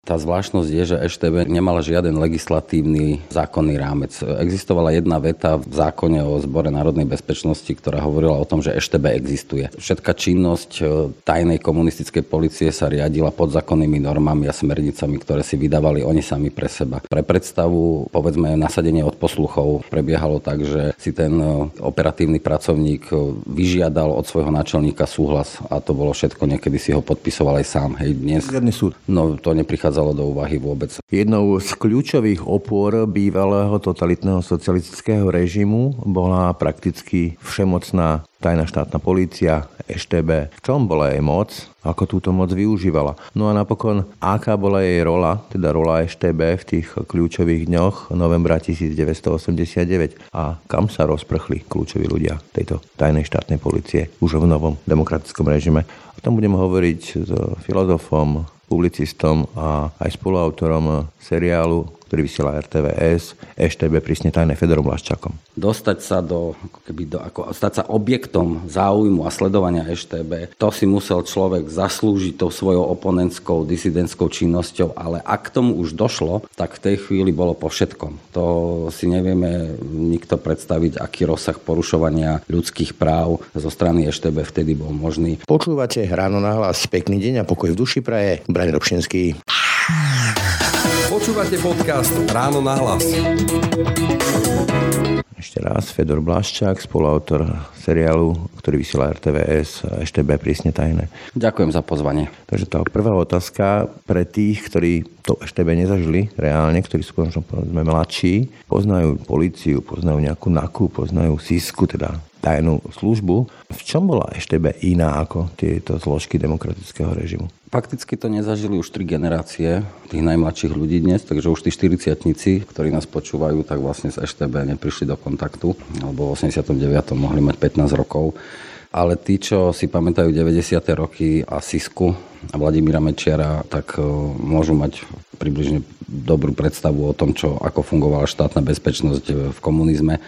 Tá zvláštnosť je, že EŠTB nemala žiaden legislatívny zákonný rámec. Existovala jedna veta v zákone o zbore národnej bezpečnosti, ktorá hovorila o tom, že EŠTB existuje. Všetká činnosť e, tajnej komunistickej policie sa riadila pod zákonnými normami a smernicami, ktoré si vydávali oni sami pre seba. Pre predstavu, povedzme, nasadenie od posluchov prebiehalo tak, že si ten e, operatívny pracovník e, vyžiadal od svojho náčelníka súhlas a to bolo všetko, niekedy si ho podpisoval aj sám. Hej, dnes... súd. No to neprichádza prichádzalo do úvahy vôbec. Jednou z kľúčových opôr bývalého totalitného socialistického režimu bola prakticky všemocná tajná štátna polícia, EŠTB. V čom bola jej moc? Ako túto moc využívala? No a napokon, aká bola jej rola, teda rola EŠTB v tých kľúčových dňoch novembra 1989 a kam sa rozprchli kľúčoví ľudia tejto tajnej štátnej policie už v novom demokratickom režime. O tom budeme hovoriť s filozofom, publicistom a aj spoluautorom seriálu ktorý vysiela RTVS, EŠTB prísne tajné Fedorom Laščakom. Dostať sa do, ako keby do, ako, stať sa objektom záujmu a sledovania EŠTB, to si musel človek zaslúžiť tou svojou oponentskou, disidentskou činnosťou, ale ak k tomu už došlo, tak v tej chvíli bolo po všetkom. To si nevieme nikto predstaviť, aký rozsah porušovania ľudských práv zo strany EŠTB vtedy bol možný. Počúvate ráno na hlas. Pekný deň a pokoj v duši praje. Brian Robšinský. Počúvate podcast Ráno na hlas. Ešte raz, Fedor Blaščák, spoluautor seriálu, ktorý vysiela RTVS, EŠTB prísne tajné. Ďakujem za pozvanie. Takže tá prvá otázka pre tých, ktorí to EŠTB nezažili reálne, ktorí sú možno povedzme mladší, poznajú políciu, poznajú nejakú NAKU, poznajú SISku, teda tajnú službu. V čom bola EŠTB iná ako tieto zložky demokratického režimu? Fakticky to nezažili už tri generácie tých najmladších ľudí dnes, takže už tí 40 ktorí nás počúvajú, tak vlastne z EŠTB neprišli do kontaktu, alebo v 89. mohli mať 15 rokov. Ale tí, čo si pamätajú 90. roky a Sisku a Vladimíra Mečiara, tak e, môžu mať približne dobrú predstavu o tom, čo, ako fungovala štátna bezpečnosť v komunizme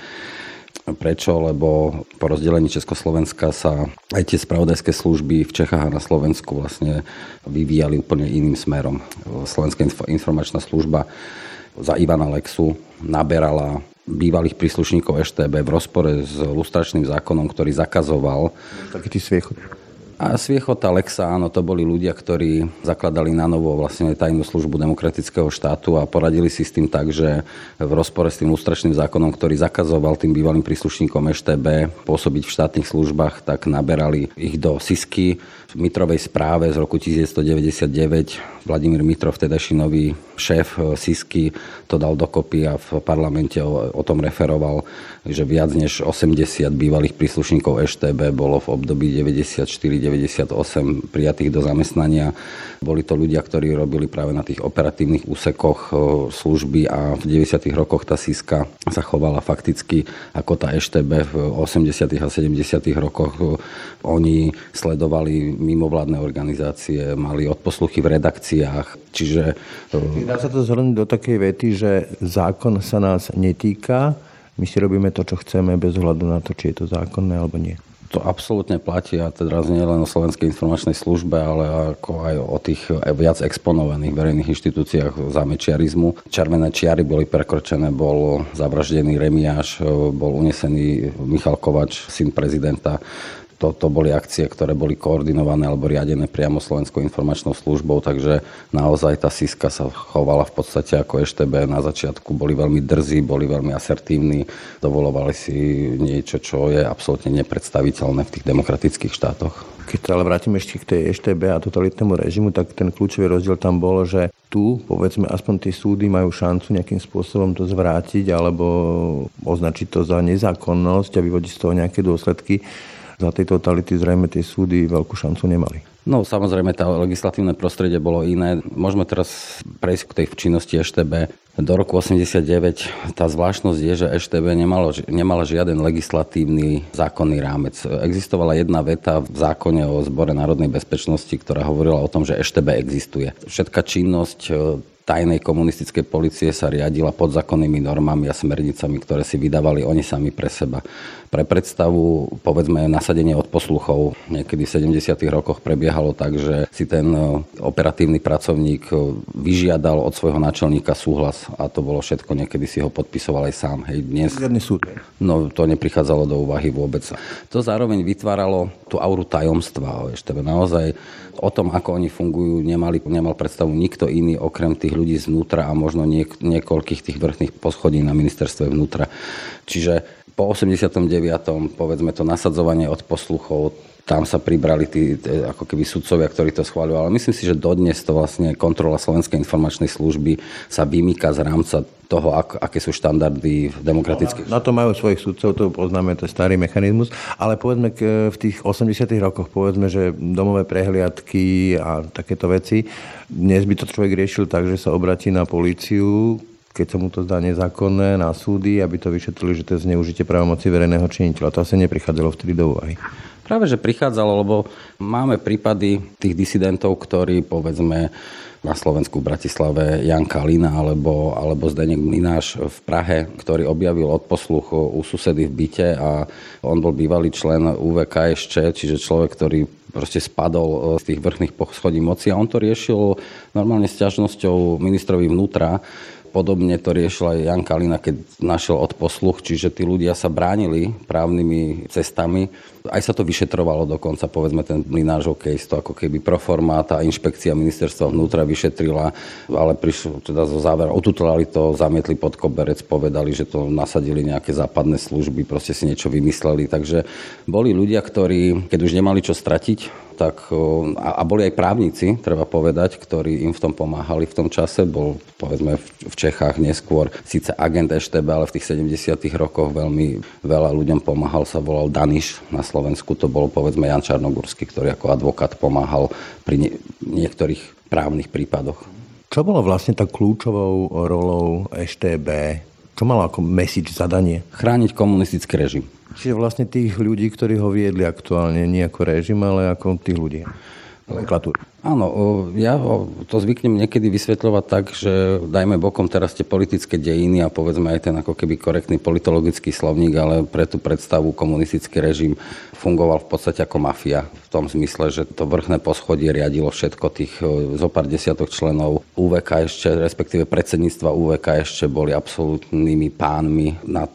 Prečo? Lebo po rozdelení Československa sa aj tie spravodajské služby v Čechách a na Slovensku vlastne vyvíjali úplne iným smerom. Slovenská informačná služba za Ivana Lexu naberala bývalých príslušníkov EŠTB v rozpore s lustračným zákonom, ktorý zakazoval... Taký tí a Sviechota Lexa, áno, to boli ľudia, ktorí zakladali na novo vlastne tajnú službu demokratického štátu a poradili si s tým tak, že v rozpore s tým ústračným zákonom, ktorý zakazoval tým bývalým príslušníkom EŠTB pôsobiť v štátnych službách, tak naberali ich do SISky v Mitrovej správe z roku 1999 Vladimír Mitrov, vtedajší nový šéf Sisky, to dal dokopy a v parlamente o, o tom referoval, že viac než 80 bývalých príslušníkov EŠTB bolo v období 94-98 prijatých do zamestnania. Boli to ľudia, ktorí robili práve na tých operatívnych úsekoch služby a v 90. rokoch tá Siska sa chovala fakticky ako tá EŠTB v 80. a 70. rokoch. Oni sledovali mimovládne organizácie, mali odposluchy v redakciách. Čiže... Dá sa to zhrnúť do takej vety, že zákon sa nás netýka, my si robíme to, čo chceme, bez ohľadu na to, či je to zákonné alebo nie. To absolútne platí a teraz nie len o Slovenskej informačnej službe, ale ako aj o tých viac exponovaných verejných inštitúciách zamečiarizmu. Červené čiary boli prekročené, bol zavraždený Remiáš, bol unesený Michal Kovač, syn prezidenta to, to boli akcie, ktoré boli koordinované alebo riadené priamo Slovenskou informačnou službou, takže naozaj tá Siska sa chovala v podstate ako EŠTB na začiatku. Boli veľmi drzí, boli veľmi asertívni, dovolovali si niečo, čo je absolútne nepredstaviteľné v tých demokratických štátoch. Keď sa ale vrátim ešte k tej EŠTB a totalitnému režimu, tak ten kľúčový rozdiel tam bol, že tu, povedzme, aspoň tie súdy majú šancu nejakým spôsobom to zvrátiť alebo označiť to za nezákonnosť a vyvodiť z toho nejaké dôsledky za tej totality zrejme tie súdy veľkú šancu nemali. No samozrejme, tá legislatívne prostredie bolo iné. Môžeme teraz prejsť k tej činnosti EŠTB. Do roku 89 tá zvláštnosť je, že EŠTB nemalo, nemala žiaden legislatívny zákonný rámec. Existovala jedna veta v zákone o zbore národnej bezpečnosti, ktorá hovorila o tom, že EŠTB existuje. Všetká činnosť tajnej komunistickej policie sa riadila pod zákonnými normami a smernicami, ktoré si vydávali oni sami pre seba. Pre predstavu, povedzme, nasadenie od posluchov niekedy v 70. rokoch prebiehalo tak, že si ten e, operatívny pracovník e, vyžiadal od svojho náčelníka súhlas a to bolo všetko, niekedy si ho podpisoval aj sám. Hej, dnes, súd. No to neprichádzalo do úvahy vôbec. To zároveň vytváralo tú auru tajomstva ešte Naozaj o tom, ako oni fungujú, nemali, nemal predstavu nikto iný okrem tých ľudí znútra a možno niek- niekoľkých tých vrchných poschodí na ministerstve vnútra. Čiže po 89. povedzme to nasadzovanie od posluchov, tam sa pribrali tí ako keby sudcovia, ktorí to schváľujú. Ale myslím si, že dodnes to vlastne kontrola Slovenskej informačnej služby sa vymýka z rámca toho, ak, aké sú štandardy v demokratických... Na, na to majú svojich sudcov, to poznáme, to je starý mechanizmus. Ale povedzme, v tých 80 rokoch, povedzme, že domové prehliadky a takéto veci, dnes by to človek riešil tak, že sa obratí na políciu, keď sa mu to zdá nezákonné, na súdy, aby to vyšetrili, že to je zneužitie právomoci verejného činiteľa. To asi neprichádzalo vtedy do úvahy. Práve, že prichádzalo, lebo máme prípady tých disidentov, ktorí, povedzme, na Slovensku v Bratislave Jan Kalina alebo, alebo Zdenek Mináš v Prahe, ktorý objavil odposluch u susedy v byte a on bol bývalý člen UVK ešte, čiže človek, ktorý proste spadol z tých vrchných poschodí moci a on to riešil normálne s ťažnosťou ministrovi vnútra Podobne to riešil aj Jan Kalina, keď našiel odposluch, čiže tí ľudia sa bránili právnymi cestami. Aj sa to vyšetrovalo dokonca, povedzme ten Mlinářov case, to ako keby proforma, tá inšpekcia ministerstva vnútra vyšetrila, ale prišlo teda zo závera, otutlali to, zamietli pod koberec, povedali, že to nasadili nejaké západné služby, proste si niečo vymysleli. Takže boli ľudia, ktorí, keď už nemali čo stratiť, tak, a boli aj právnici, treba povedať, ktorí im v tom pomáhali v tom čase. Bol povedzme v Čechách neskôr síce agent EŠTB, ale v tých 70 rokoch veľmi veľa ľuďom pomáhal, sa volal Daniš. Na Slovensku to bol povedzme Jan Čarnogórsky, ktorý ako advokát pomáhal pri nie, niektorých právnych prípadoch. Čo bolo vlastne tak kľúčovou rolou EŠTB? Čo malo ako message zadanie? Chrániť komunistický režim. Čiže vlastne tých ľudí, ktorí ho viedli aktuálne, nie ako režim, ale ako tých ľudí. Nomenklatúry. Áno, ja to zvyknem niekedy vysvetľovať tak, že dajme bokom teraz tie politické dejiny a povedzme aj ten ako keby korektný politologický slovník, ale pre tú predstavu komunistický režim fungoval v podstate ako mafia. V tom zmysle, že to vrchné poschodie riadilo všetko tých zo pár desiatok členov UVK ešte, respektíve predsedníctva UVK ešte boli absolútnymi pánmi nad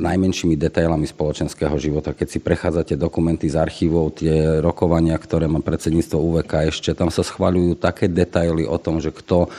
najmenšími detailami spoločenského života. Keď si prechádzate dokumenty z archívov, tie rokovania, ktoré má predsedníctvo UVK ešte tam sa schvaľujú také detaily o tom, že kto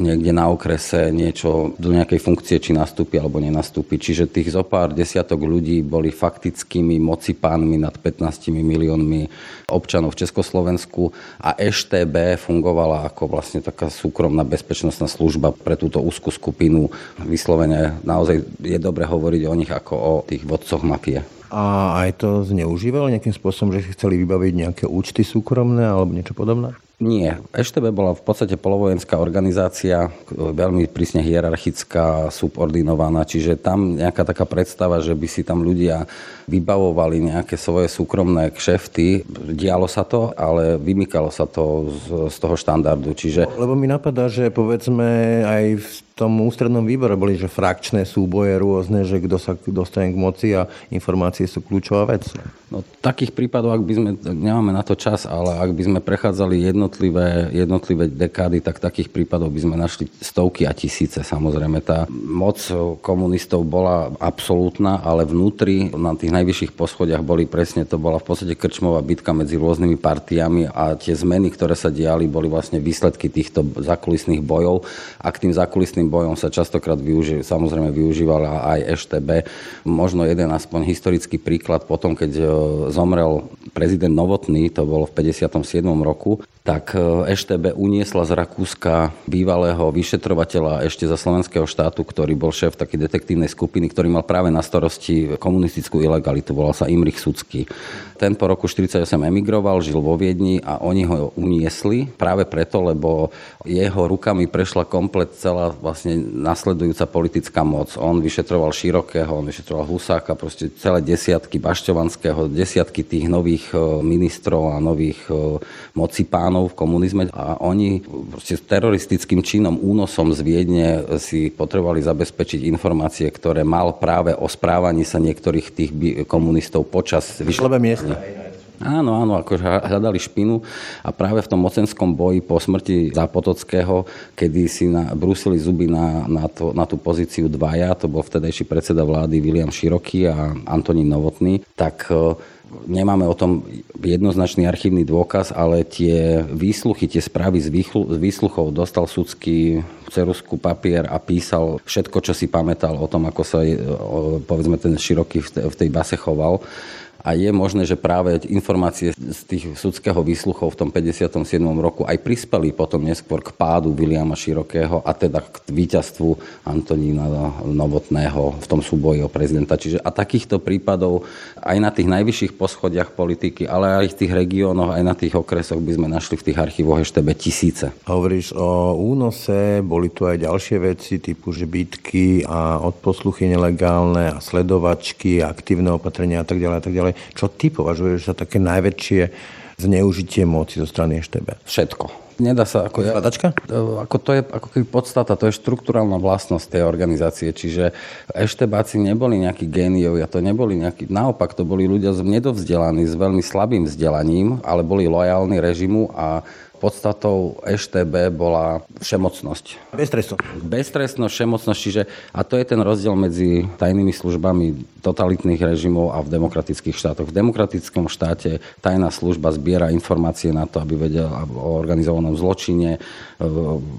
niekde na okrese niečo do nejakej funkcie, či nastúpi alebo nenastúpi. Čiže tých zo pár desiatok ľudí boli faktickými mocipánmi nad 15 miliónmi občanov v Československu a EŠTB fungovala ako vlastne taká súkromná bezpečnostná služba pre túto úzkú skupinu. Vyslovene naozaj je dobre hovoriť o nich ako o tých vodcoch mafie. A aj to zneužívalo nejakým spôsobom, že si chceli vybaviť nejaké účty súkromné alebo niečo podobné? Nie. EŠTB bola v podstate polovojenská organizácia, veľmi prísne hierarchická, subordinovaná, čiže tam nejaká taká predstava, že by si tam ľudia vybavovali nejaké svoje súkromné kšefty. Dialo sa to, ale vymykalo sa to z, z toho štandardu. Čiže... Lebo mi napadá, že povedzme aj v tom ústrednom výbore boli, že frakčné súboje rôzne, že kto sa dostane k moci a informácie sú kľúčová vec. No, takých prípadov, ak by sme, nemáme na to čas, ale ak by sme prechádzali jednotlivé, jednotlivé dekády, tak takých prípadov by sme našli stovky a tisíce. Samozrejme, tá moc komunistov bola absolútna, ale vnútri, na tých najvyšších poschodiach boli presne, to bola v podstate krčmová bitka medzi rôznymi partiami a tie zmeny, ktoré sa diali, boli vlastne výsledky týchto zakulisných bojov a tým zakulisným tým bojom sa častokrát využi- samozrejme využívala aj EŠTB. Možno jeden aspoň historický príklad potom, keď e, zomrel prezident Novotný, to bolo v 57. roku, tak EŠTB uniesla z Rakúska bývalého vyšetrovateľa ešte za slovenského štátu, ktorý bol šéf takej detektívnej skupiny, ktorý mal práve na starosti komunistickú ilegalitu. Volal sa Imrich Sucký. Ten po roku 1948 emigroval, žil vo Viedni a oni ho uniesli práve preto, lebo jeho rukami prešla komplet celá vlastne nasledujúca politická moc. On vyšetroval Širokého, on vyšetroval Husáka, proste celé desiatky Bašťovanského, desiatky tých nových e, ministrov a nových e, mocipánov Talianov v komunizme a oni proste teroristickým činom, únosom z Viedne si potrebovali zabezpečiť informácie, ktoré mal práve o správaní sa niektorých tých komunistov počas vyšľovania. Áno, áno, ako hľadali špinu a práve v tom mocenskom boji po smrti Zápotockého, kedy si na, brúsili zuby na, na, to, na tú pozíciu dvaja, to bol vtedajší predseda vlády William Široký a Antonín Novotný, tak e, nemáme o tom jednoznačný archívny dôkaz, ale tie výsluchy, tie správy z, výsluchov dostal sudský cerusku papier a písal všetko, čo si pamätal o tom, ako sa povedzme ten široký v tej base choval a je možné, že práve informácie z tých sudského výsluchov v tom 57. roku aj prispeli potom neskôr k pádu Williama Širokého a teda k víťazstvu Antonína Novotného v tom súboji o prezidenta. Čiže a takýchto prípadov aj na tých najvyšších poschodiach politiky, ale aj v tých regiónoch, aj na tých okresoch by sme našli v tých archívoch ešte tisíce. Hovoríš o únose, boli tu aj ďalšie veci typu, že bytky a odposluchy nelegálne a sledovačky, aktívne opatrenia a tak ďalej a tak ďalej. Čo ty považuješ za také najväčšie zneužitie moci zo strany EŠTB? Všetko. Nedá sa ako... Skladačka? Ako to je ako keby podstata, to je štruktúrálna vlastnosť tej organizácie, čiže eštebáci neboli nejakí géniovia, to neboli nejakí, naopak to boli ľudia nedovzdelaní, s veľmi slabým vzdelaním, ale boli lojálni režimu a podstatou EŠTB bola všemocnosť. Beztrestnosť. Beztrestnosť, všemocnosť, čiže a to je ten rozdiel medzi tajnými službami totalitných režimov a v demokratických štátoch. V demokratickom štáte tajná služba zbiera informácie na to, aby vedela o organizovanom zločine,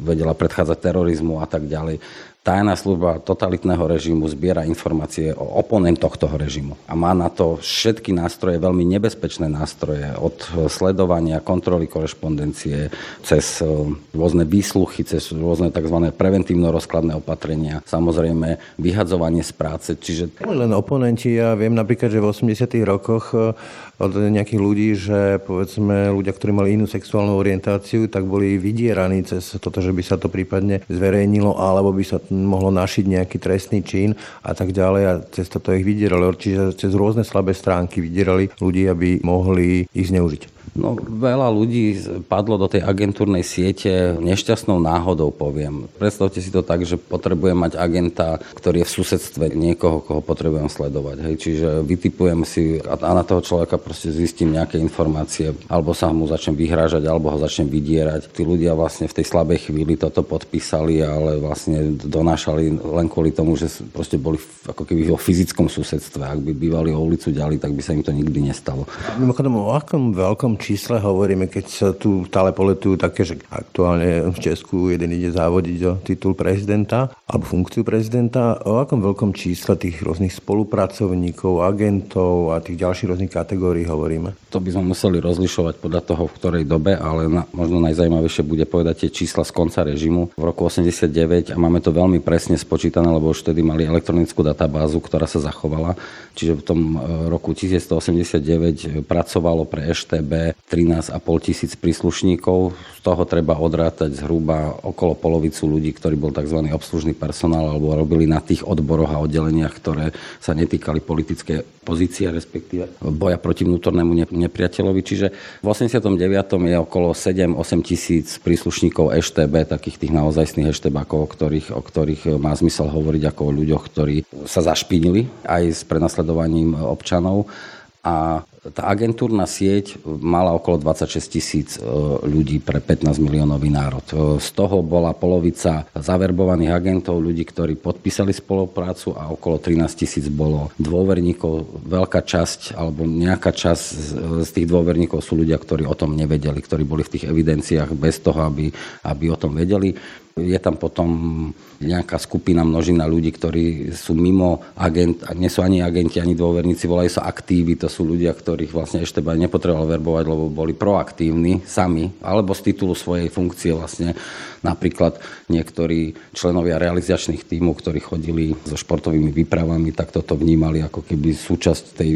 vedela predchádzať terorizmu a tak ďalej tajná služba totalitného režimu zbiera informácie o oponentoch toho režimu a má na to všetky nástroje, veľmi nebezpečné nástroje, od sledovania, kontroly korešpondencie, cez e, rôzne výsluchy, cez rôzne tzv. preventívno-rozkladné opatrenia, samozrejme vyhadzovanie z práce. Čiže... Len oponenti, ja viem napríklad, že v 80. rokoch e, od nejakých ľudí, že povedzme ľudia, ktorí mali inú sexuálnu orientáciu, tak boli vydieraní cez toto, že by sa to prípadne zverejnilo, alebo by sa mohlo našiť nejaký trestný čin a tak ďalej a cez toto ich vydierali. Čiže cez rôzne slabé stránky vydierali ľudí, aby mohli ich zneužiť. No, veľa ľudí padlo do tej agentúrnej siete nešťastnou náhodou, poviem. Predstavte si to tak, že potrebujem mať agenta, ktorý je v susedstve niekoho, koho potrebujem sledovať. Hej. Čiže vytipujem si a na toho človeka proste zistím nejaké informácie, alebo sa mu začnem vyhrážať, alebo ho začnem vydierať. Tí ľudia vlastne v tej slabej chvíli toto podpísali, ale vlastne donášali len kvôli tomu, že proste boli ako keby vo fyzickom susedstve. Ak by bývali o ulicu ďalej, tak by sa im to nikdy nestalo. Mimochodom, o akom veľkom čísle hovoríme, keď sa tu stále poletujú také, že aktuálne v Česku jeden ide závodiť o titul prezidenta alebo funkciu prezidenta. O akom veľkom čísle tých rôznych spolupracovníkov, agentov a tých ďalších rôznych kategórií hovoríme? To by sme museli rozlišovať podľa toho, v ktorej dobe, ale na, možno najzajímavejšie bude povedať tie čísla z konca režimu v roku 89 a máme to veľmi presne spočítané, lebo už vtedy mali elektronickú databázu, ktorá sa zachovala. Čiže v tom e, roku 1189 pracovalo pre EŠTB 13,5 tisíc príslušníkov. Z toho treba odrátať zhruba okolo polovicu ľudí, ktorí bol tzv. obslužný personál alebo robili na tých odboroch a oddeleniach, ktoré sa netýkali politické pozície, respektíve boja proti vnútornému nepriateľovi. Čiže v 89. je okolo 7-8 tisíc príslušníkov EŠTB, takých tých naozajstných EŠTBákov, o ktorých, o ktorých má zmysel hovoriť ako o ľuďoch, ktorí sa zašpinili aj s prenasledovaním občanov a tá agentúrna sieť mala okolo 26 tisíc e, ľudí pre 15 miliónový národ. E, z toho bola polovica zaverbovaných agentov, ľudí, ktorí podpísali spoluprácu a okolo 13 tisíc bolo dôverníkov. Veľká časť alebo nejaká časť z tých dôverníkov sú ľudia, ktorí o tom nevedeli, ktorí boli v tých evidenciách bez toho, aby, aby o tom vedeli. Je tam potom nejaká skupina, množina ľudí, ktorí sú mimo agent, nie sú ani agenti, ani dôverníci, volajú sa aktívy, to sú ľudia, ktorých vlastne ešte nepotreboval verbovať, lebo boli proaktívni sami, alebo z titulu svojej funkcie vlastne napríklad niektorí členovia realizačných tímov, ktorí chodili so športovými výpravami, tak toto vnímali ako keby súčasť tej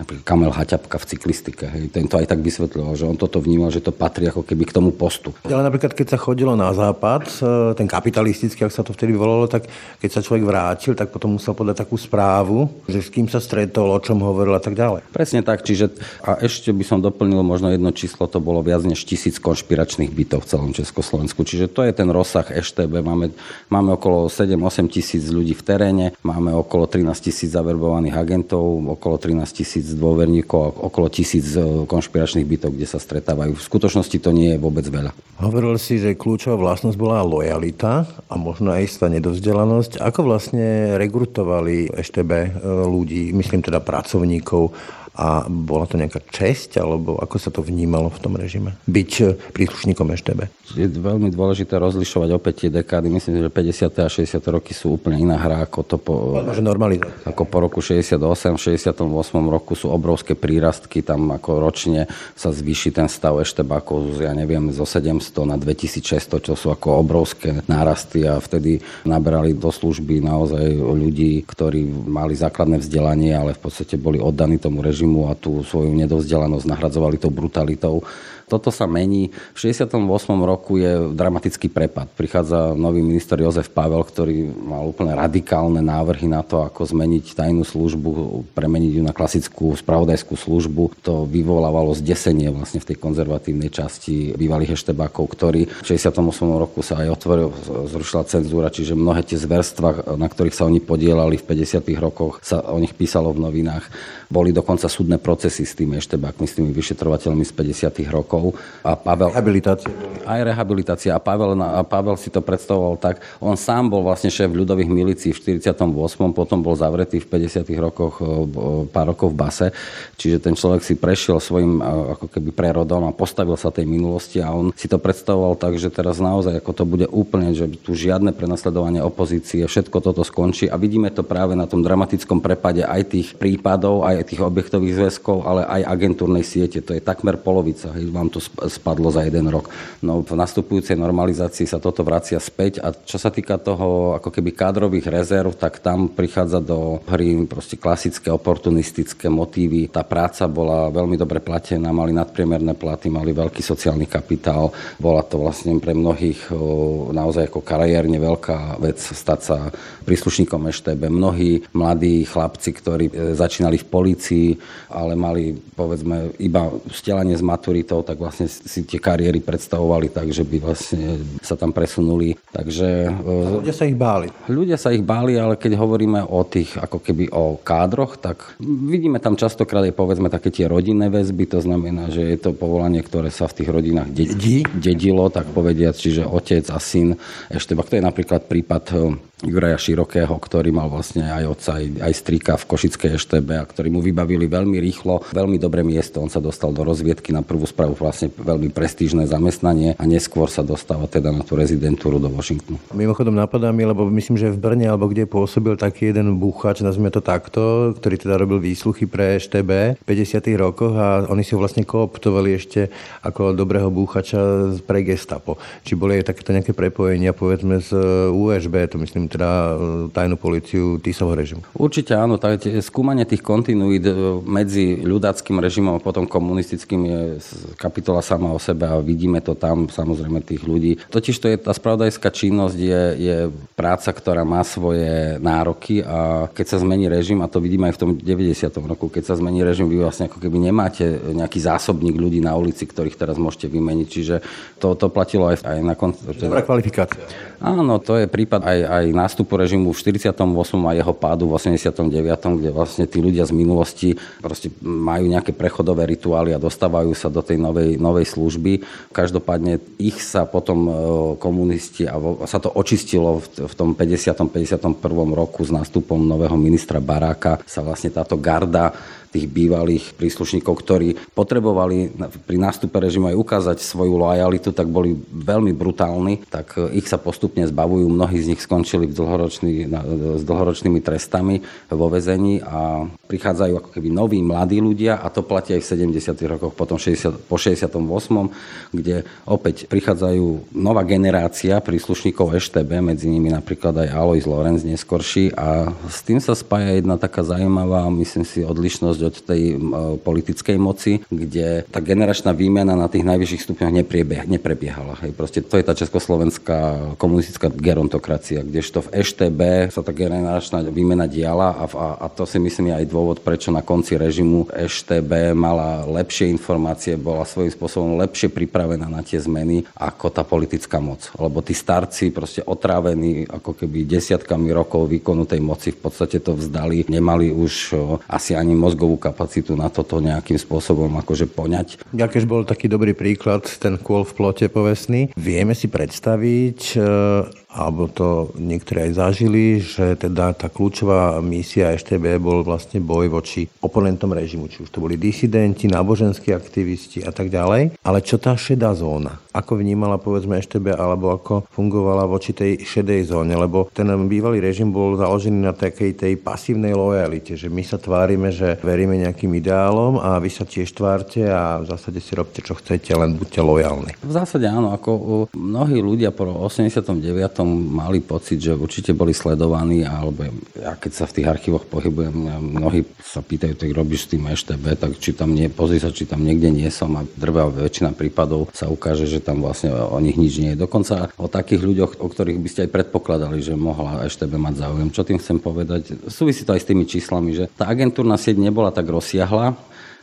napríklad Kamel Haťapka v cyklistike. Hej. Ten to aj tak vysvetľoval, že on toto vnímal, že to patrí ako keby k tomu postu. Ale napríklad, keď sa chodilo na západ, západ, e, ten kapitalistický, ak sa to vtedy volalo, tak keď sa človek vrátil, tak potom musel podať takú správu, že s kým sa stretol, o čom hovoril a tak ďalej. Presne tak, čiže a ešte by som doplnil možno jedno číslo, to bolo viac než tisíc konšpiračných bytov v celom Československu. Čiže to je ten rozsah EŠTB. Máme, máme okolo 7-8 tisíc ľudí v teréne, máme okolo 13 tisíc zaverbovaných agentov, okolo 13 tisíc dôverníkov, okolo tisíc e, konšpiračných bytov, kde sa stretávajú. V skutočnosti to nie je vôbec veľa. Hovoril si, že kľúčová vlastnosť bola lojalita a možno aj istá nedovzdelanosť. Ako vlastne rekrutovali EŠTB e, ľudí, myslím teda pracovníkov a bola to nejaká česť, alebo ako sa to vnímalo v tom režime? Byť e, príslušníkom EŠTB? Je veľmi dôležité rozlišovať opäť tie dekády. Myslím, že 50. a 60. roky sú úplne iná hra ako to po, ako po roku 68. V 68. roku sú obrovské prírastky, tam ako ročne sa zvýši ten stav eštebákov, ja neviem, zo 700 na 2600, čo sú ako obrovské nárasty a vtedy nabrali do služby naozaj ľudí, ktorí mali základné vzdelanie, ale v podstate boli oddaní tomu režimu režimu a tú svoju nedovzdelanosť nahradzovali tou brutalitou toto sa mení. V 68. roku je dramatický prepad. Prichádza nový minister Jozef Pavel, ktorý mal úplne radikálne návrhy na to, ako zmeniť tajnú službu, premeniť ju na klasickú spravodajskú službu. To vyvolávalo zdesenie vlastne v tej konzervatívnej časti bývalých eštebákov, ktorí v 68. roku sa aj otvoril, zrušila cenzúra, čiže mnohé tie zverstva, na ktorých sa oni podielali v 50. rokoch, sa o nich písalo v novinách. Boli dokonca súdne procesy s tými eštebákmi, s tými vyšetrovateľmi z 50. rokov rokov. A Pavel, rehabilitácia. Aj rehabilitácia. A Pavel, a Pavel si to predstavoval tak. On sám bol vlastne šéf ľudových milícií v 48. Potom bol zavretý v 50. rokoch pár rokov v base. Čiže ten človek si prešiel svojim ako keby prerodom a postavil sa tej minulosti a on si to predstavoval tak, že teraz naozaj ako to bude úplne, že tu žiadne prenasledovanie opozície, všetko toto skončí a vidíme to práve na tom dramatickom prepade aj tých prípadov, aj tých objektových zväzkov, ale aj agentúrnej siete. To je takmer polovica. Hej, vám to spadlo za jeden rok. No v nastupujúcej normalizácii sa toto vracia späť a čo sa týka toho ako keby kádrových rezerv, tak tam prichádza do hry proste klasické oportunistické motívy. Tá práca bola veľmi dobre platená, mali nadpriemerné platy, mali veľký sociálny kapitál. Bola to vlastne pre mnohých naozaj ako kariérne veľká vec stať sa príslušníkom EŠTB. Mnohí mladí chlapci, ktorí e, začínali v polícii, ale mali povedzme iba vzdelanie s maturitou, tak vlastne si tie kariéry predstavovali tak, že by vlastne sa tam presunuli. Takže... A ľudia sa ich báli. Ľudia sa ich báli, ale keď hovoríme o tých ako keby o kádroch, tak vidíme tam častokrát aj povedzme také tie rodinné väzby, to znamená, že je to povolanie, ktoré sa v tých rodinách de- dedilo, tak povediať, čiže otec a syn. Ešte, to je napríklad prípad Juraja Širokého, ktorý mal vlastne aj otca, aj, aj strika v Košickej EŠTB a ktorí mu vybavili veľmi rýchlo, veľmi dobré miesto. On sa dostal do rozviedky na prvú správu vlastne veľmi prestížne zamestnanie a neskôr sa dostáva teda na tú rezidentúru do Washingtonu. Mimochodom napadá mi, lebo myslím, že v Brne alebo kde pôsobil taký jeden búchač, nazvime to takto, ktorý teda robil výsluchy pre EŠTB v 50. rokoch a oni si ho vlastne kooptovali ešte ako dobrého búchača pre gestapo. Či boli aj takéto nejaké prepojenia povedzme z USB, to myslím teda e, tajnú policiu Tisovho režimu. Určite áno, tak skúmanie tých kontinuít e, medzi ľudáckým režimom a potom komunistickým je kapitola sama o sebe a vidíme to tam samozrejme tých ľudí. Totiž to je tá spravodajská činnosť je, je práca, ktorá má svoje nároky a keď sa zmení režim, a to vidíme aj v tom 90. roku, keď sa zmení režim, vy vlastne ako keby nemáte nejaký zásobník ľudí na ulici, ktorých teraz môžete vymeniť. Čiže to, to platilo aj, aj na konci. Dobrá kvalifikácia. Áno, to je prípad aj, aj nástupu režimu v 48. a jeho pádu v 89., kde vlastne tí ľudia z minulosti proste majú nejaké prechodové rituály a dostávajú sa do tej novej, novej služby. Každopádne ich sa potom e, komunisti a sa to očistilo v tom 50. 51. roku s nástupom nového ministra Baráka sa vlastne táto garda tých bývalých príslušníkov, ktorí potrebovali pri nástupe režimu aj ukázať svoju lojalitu, tak boli veľmi brutálni, tak e, ich sa postupne zbavujú. Mnohí z nich skončili v dlhoročný, s dlhoročnými trestami vo vezení a prichádzajú ako keby noví mladí ľudia a to platí aj v 70. rokoch, potom 60, po 68., kde opäť prichádzajú nová generácia príslušníkov EŠTB, medzi nimi napríklad aj Alois Lorenz neskorší a s tým sa spája jedna taká zaujímavá, myslím si, odlišnosť od tej politickej moci, kde tá generačná výmena na tých najvyšších stupňoch neprebiehala. Hej. Proste to je tá československá komunistická gerontokracia, kdežto v EŠTB sa tá generačná výmena diala a, a, a to si myslím je aj dôvod, prečo na konci režimu EŠTB mala lepšie informácie, bola svojím spôsobom lepšie pripravená na tie zmeny ako tá politická moc. Lebo tí starci proste otrávení ako keby desiatkami rokov výkonu tej moci v podstate to vzdali, nemali už asi ani mozgovú kapacitu na toto nejakým spôsobom akože poňať. Ďakež bol taký dobrý príklad, ten kôl v plote povestný. Vieme si predstaviť, e, alebo to niektorí aj zažili, že teda tá kľúčová misia EŠTB bol vlastne boj voči oponentom režimu, či už to boli disidenti, náboženskí aktivisti a tak ďalej. Ale čo tá šedá zóna? Ako vnímala povedzme EŠTB alebo ako fungovala voči tej šedej zóne? Lebo ten bývalý režim bol založený na takej tej pasívnej lojalite, že my sa tvárime, že veríme nejakým ideálom a vy sa tiež tvárte a v zásade si robte, čo chcete, len buďte lojálni. V zásade áno, ako mnohí ľudia po 89 som mali pocit, že určite boli sledovaní, alebo ja keď sa v tých archívoch pohybujem, mnohí sa pýtajú, tak robíš s tým EŠTB, tak či tam nie, pozri sa, či tam niekde nie som a drvá väčšina prípadov sa ukáže, že tam vlastne o nich nič nie je. Dokonca o takých ľuďoch, o ktorých by ste aj predpokladali, že mohla EŠTB mať záujem. Čo tým chcem povedať? Súvisí to aj s tými číslami, že tá agentúrna sieť nebola tak rozsiahla,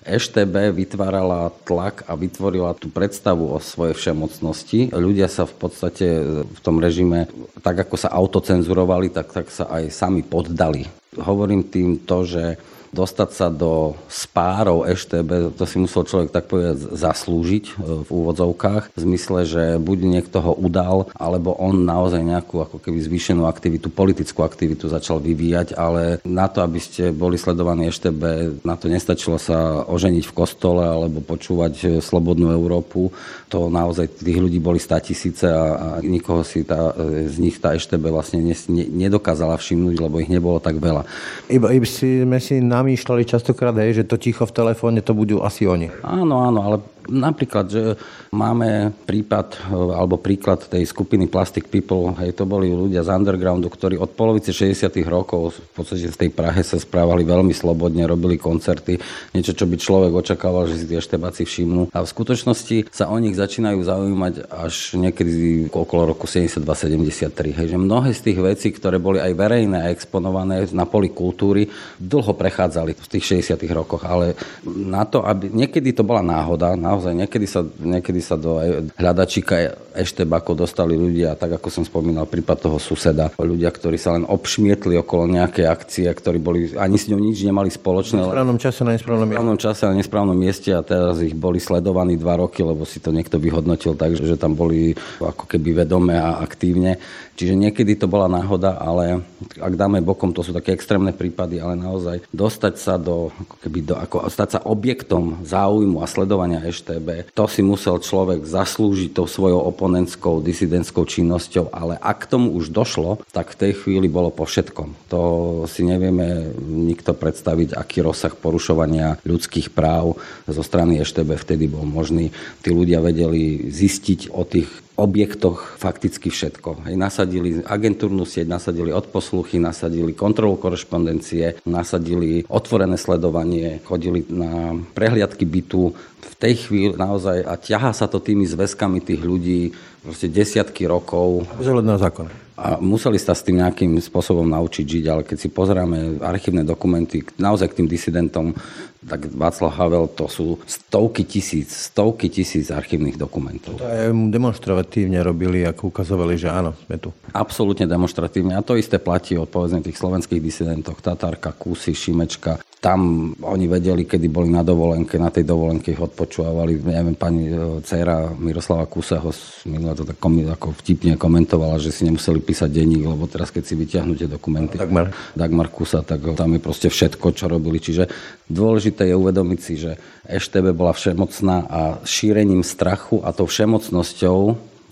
EŠTB vytvárala tlak a vytvorila tú predstavu o svojej všemocnosti. Ľudia sa v podstate v tom režime, tak ako sa autocenzurovali, tak, tak sa aj sami poddali. Hovorím tým to, že dostať sa do spárov EŠTB, to si musel človek tak povedať zaslúžiť e, v úvodzovkách, v zmysle, že buď niekto ho udal, alebo on naozaj nejakú ako keby zvýšenú aktivitu, politickú aktivitu začal vyvíjať, ale na to, aby ste boli sledovaní EŠTB, na to nestačilo sa oženiť v kostole alebo počúvať e, Slobodnú Európu. To naozaj tých ľudí boli tisíce a, a nikoho si tá, e, z nich tá EŠTB vlastne ne, ne, nedokázala všimnúť, lebo ich nebolo tak veľa. Iba, iba si, sme si na namýšľali častokrát, hej, že to ticho v telefóne to budú asi oni. Áno, áno, ale Napríklad, že máme prípad alebo príklad tej skupiny Plastic People, hej, to boli ľudia z undergroundu, ktorí od polovice 60. rokov v podstate v tej Prahe sa správali veľmi slobodne, robili koncerty, niečo, čo by človek očakával, že si tie štebáci všimnú. A v skutočnosti sa o nich začínajú zaujímať až niekedy okolo roku 72-73. Hej, že mnohé z tých vecí, ktoré boli aj verejné a exponované na poli kultúry, dlho prechádzali v tých 60. rokoch, ale na to, aby niekedy to bola náhoda, naozaj naozaj niekedy sa, niekedy sa do hľadačíka eštebako dostali ľudia, tak ako som spomínal, prípad toho suseda. Ľudia, ktorí sa len obšmietli okolo nejakej akcie, ktorí boli ani s ňou nič nemali spoločné. V správnom čase na nesprávnom mieste. V správnom čase na nesprávnom mieste a teraz ich boli sledovaní dva roky, lebo si to niekto vyhodnotil tak, že tam boli ako keby vedomé a aktívne. Čiže niekedy to bola náhoda, ale ak dáme bokom, to sú také extrémne prípady, ale naozaj dostať sa do, ako keby do, ako, stať sa objektom záujmu a sledovania EŠTB, to si musel človek zaslúžiť tou svojou oponentskou, disidentskou činnosťou, ale ak tomu už došlo, tak v tej chvíli bolo po všetkom. To si nevieme nikto predstaviť, aký rozsah porušovania ľudských práv zo strany EŠTB vtedy bol možný. Tí ľudia vedeli zistiť o tých objektoch fakticky všetko. Hej, nasadili agentúrnu sieť, nasadili odposluchy, nasadili kontrolu korešpondencie, nasadili otvorené sledovanie, chodili na prehliadky bytu. V tej chvíli naozaj, a ťahá sa to tými zväzkami tých ľudí proste desiatky rokov. Vzhľadná zákon. A museli sa s tým nejakým spôsobom naučiť žiť, ale keď si pozráme archívne dokumenty, naozaj k tým disidentom tak Václav Havel to sú stovky tisíc, stovky tisíc archívnych dokumentov. To aj demonstratívne robili, ako ukazovali, že áno, sme tu. Absolútne demonstratívne. A to isté platí o povedzme tých slovenských disidentoch. Tatárka, Kusy, Šimečka. Tam oni vedeli, kedy boli na dovolenke, na tej dovolenke ich odpočúvali. Neviem, pani e, dcera Miroslava Kuseho minula to tak ako vtipne komentovala, že si nemuseli písať denník, lebo teraz keď si vyťahnú dokumenty Dagmar. Dagmar Kusa, tak tam je proste všetko, čo robili. Čiže dôležité je uvedomiť si, že EŠTB bola všemocná a šírením strachu a tou všemocnosťou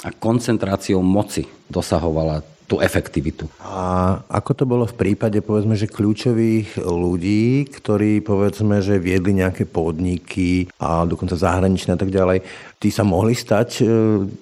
a koncentráciou moci dosahovala tú efektivitu. A ako to bolo v prípade, povedzme, že kľúčových ľudí, ktorí, povedzme, že viedli nejaké podniky a dokonca zahraničné a tak ďalej, tí sa mohli stať, e,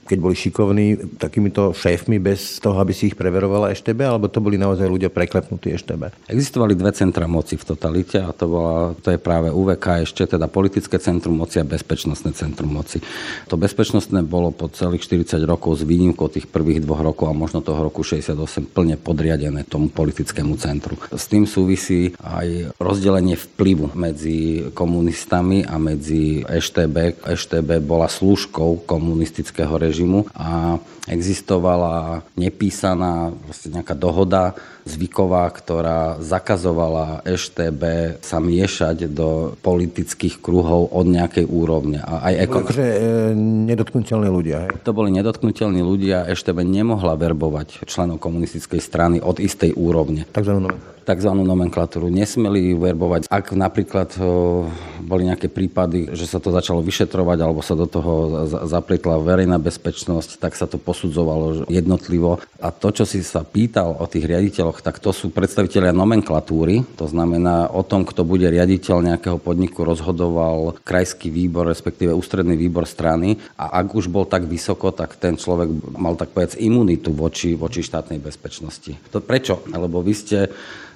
keď boli šikovní, takýmito šéfmi bez toho, aby si ich preverovala EŠTB, alebo to boli naozaj ľudia preklepnutí EŠTB? Existovali dve centra moci v totalite a to, bola, to je práve UVK ešte, teda politické centrum moci a bezpečnostné centrum moci. To bezpečnostné bolo po celých 40 rokov s výnimkou tých prvých dvoch rokov a možno toho roku 68 plne podriadené tomu politickému centru. S tým súvisí aj rozdelenie vplyvu medzi komunistami a medzi EŠTB. EŠTB bola slúžkou komunistického režimu a existovala nepísaná nejaká dohoda zvyková, ktorá zakazovala EŠTB sa miešať do politických kruhov od nejakej úrovne. A aj ekon... Takže e, nedotknutelní ľudia. Hej? To boli nedotknutelní ľudia. EŠTB nemohla verbovať členov komunistickej strany od istej úrovne. Takže tzv. nomenklatúru. Nesmeli verbovať. Ak napríklad boli nejaké prípady, že sa to začalo vyšetrovať alebo sa do toho zapletla verejná bezpečnosť, tak sa to posudzovalo jednotlivo. A to, čo si sa pýtal o tých riaditeľoch, tak to sú predstavitelia nomenklatúry. To znamená o tom, kto bude riaditeľ nejakého podniku, rozhodoval krajský výbor, respektíve ústredný výbor strany. A ak už bol tak vysoko, tak ten človek mal tak povedať imunitu voči, voči štátnej bezpečnosti. To prečo? Lebo vy ste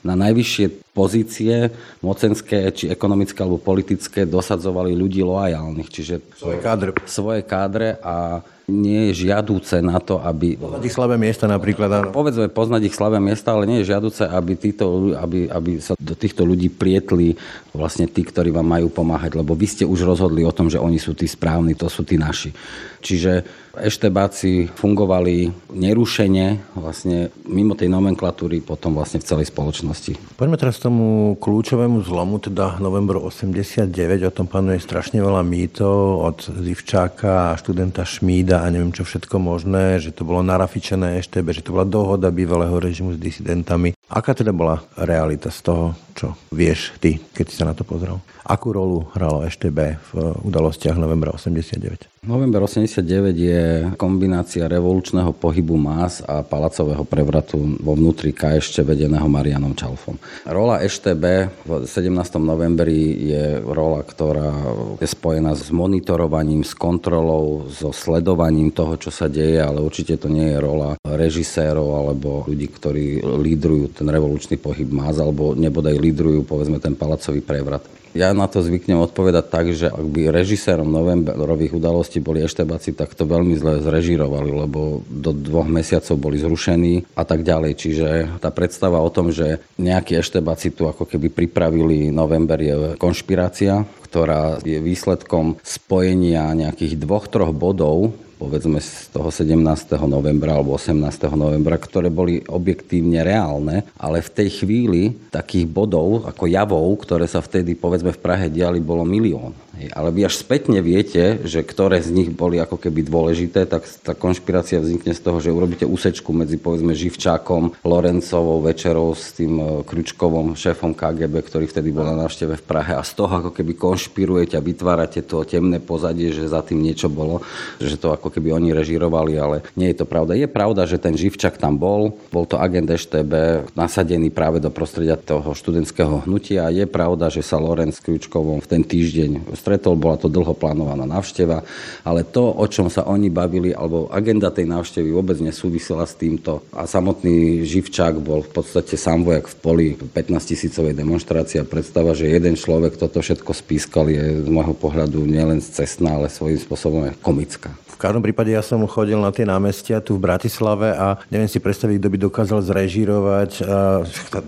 na najvyššie pozície mocenské, či ekonomické alebo politické dosadzovali ľudí loajálnych, čiže svoje kádre. Svoje kádre a nie je žiadúce na to, aby... Poznať ich slabé miesta napríklad. Áno. Povedzme, poznať ich slabé miesta, ale nie je žiadúce, aby, títo, aby, aby sa do týchto ľudí prietli vlastne tí, ktorí vám majú pomáhať, lebo vy ste už rozhodli o tom, že oni sú tí správni, to sú tí naši. Čiže eštebáci fungovali nerušene vlastne mimo tej nomenklatúry potom vlastne v celej spoločnosti. Poďme teraz k tomu kľúčovému zlomu, teda novembr 89, o tom panuje strašne veľa mýtov od Zivčáka študenta Šmída a neviem čo všetko možné, že to bolo narafičené EŠTB, že to bola dohoda bývalého režimu s disidentami. Aká teda bola realita z toho, čo vieš ty, keď si sa na to pozrel? Akú rolu hralo EŠTB v udalostiach novembra 89? November 89 je kombinácia revolučného pohybu más a palacového prevratu vo vnútri KŠČ vedeného Marianom Čalfom. Rola EŠTB v 17. novembri je rola, ktorá je spojená s monitorovaním, s kontrolou, so sledovaním toho, čo sa deje, ale určite to nie je rola režisérov alebo ľudí, ktorí lídrujú ten revolučný pohyb más alebo nebodaj lídrujú povedzme ten palacový prevrat. Ja na to zvyknem odpovedať tak, že ak by režisérom novemberových udalostí boli eštebáci, tak to veľmi zle zrežirovali, lebo do dvoch mesiacov boli zrušení a tak ďalej. Čiže tá predstava o tom, že nejakí eštebáci tu ako keby pripravili november je konšpirácia, ktorá je výsledkom spojenia nejakých dvoch, troch bodov povedzme z toho 17. novembra alebo 18. novembra, ktoré boli objektívne reálne, ale v tej chvíli takých bodov ako javov, ktoré sa vtedy povedzme v Prahe diali, bolo milión. Ale vy až spätne viete, že ktoré z nich boli ako keby dôležité, tak tá konšpirácia vznikne z toho, že urobíte úsečku medzi povedzme Živčákom, Lorencovou, Večerou s tým e, Kručkovom, šéfom KGB, ktorý vtedy bol na návšteve v Prahe a z toho ako keby konšpirujete a vytvárate to temné pozadie, že za tým niečo bolo, že to ako keby oni režirovali, ale nie je to pravda. Je pravda, že ten Živčak tam bol, bol to agent EŠTB nasadený práve do prostredia toho študentského hnutia. Je pravda, že sa Lorenc s Kručkovom v ten týždeň stretol, bola to dlho plánovaná návšteva, ale to, o čom sa oni bavili, alebo agenda tej návštevy vôbec nesúvisela s týmto a samotný Živčák bol v podstate sám vojak v poli 15 tisícovej demonstrácie a predstava, že jeden človek toto všetko spískal je z môjho pohľadu nielen cestná, ale svojím spôsobom aj komická. V každom prípade ja som chodil na tie námestia tu v Bratislave a neviem si predstaviť, kto by dokázal zrežírovať,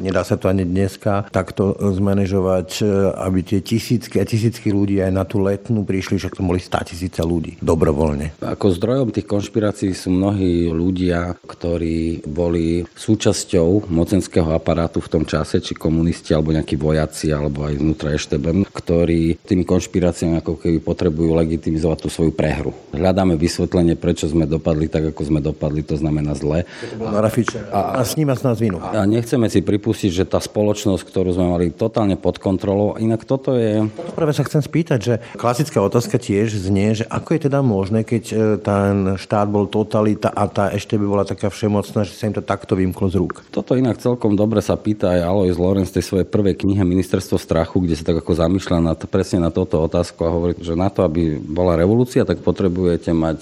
nedá sa to ani dneska, takto zmanéžovať, aby tie tisícky a tisícky ľudí aj na tú letnú prišli, že to boli 100 tisíce ľudí dobrovoľne. Ako zdrojom tých konšpirácií sú mnohí ľudia, ktorí boli súčasťou mocenského aparátu v tom čase, či komunisti, alebo nejakí vojaci, alebo aj vnútra EŠTB, ktorí tými konšpiráciami ako keby potrebujú legitimizovať tú svoju prehru. Hľadáme vysvetlenie, prečo sme dopadli tak, ako sme dopadli, to znamená zle. A, a, a s ním z nás vinu. A nechceme si pripustiť, že tá spoločnosť, ktorú sme mali totálne pod kontrolou, inak toto je... Toto práve sa chcem spýtať, že klasická otázka tiež znie, že ako je teda možné, keď e, ten štát bol totalita a tá ešte by bola taká všemocná, že sa im to takto vymklo z rúk. Toto inak celkom dobre sa pýta aj Alois Lorenz tej svojej prvej knihe Ministerstvo strachu, kde sa tak ako zamýšľa na, presne na toto otázku a hovorí, že na to, aby bola revolúcia, tak potrebujete mať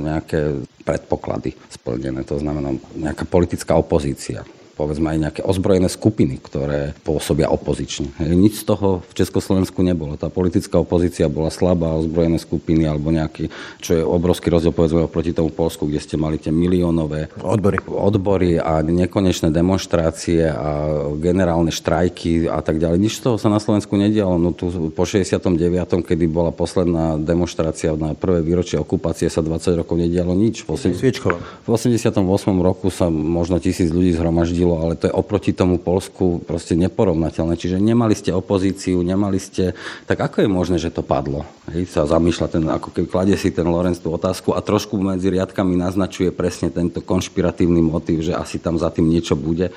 nejaké predpoklady splnené. To znamená nejaká politická opozícia povedzme aj nejaké ozbrojené skupiny, ktoré pôsobia opozične. Nič z toho v Československu nebolo. Tá politická opozícia bola slabá, ozbrojené skupiny alebo nejaký, čo je obrovský rozdiel povedzme oproti tomu Polsku, kde ste mali tie miliónové odbory. odbory a nekonečné demonstrácie a generálne štrajky a tak ďalej. Nič z toho sa na Slovensku nedialo. No tu po 69., kedy bola posledná demonstrácia na prvé výročie okupácie, sa 20 rokov nedialo nič. V 88. roku sa možno tisíc ľudí zhromaždilo skončilo, ale to je oproti tomu Polsku proste neporovnateľné. Čiže nemali ste opozíciu, nemali ste... Tak ako je možné, že to padlo? Hej, sa zamýšľa ten, ako keby kladie si ten Lorenz tú otázku a trošku medzi riadkami naznačuje presne tento konšpiratívny motív, že asi tam za tým niečo bude.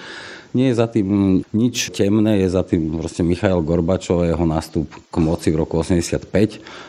Nie je za tým nič temné, je za tým proste Michail Gorbačov a jeho nástup k moci v roku 85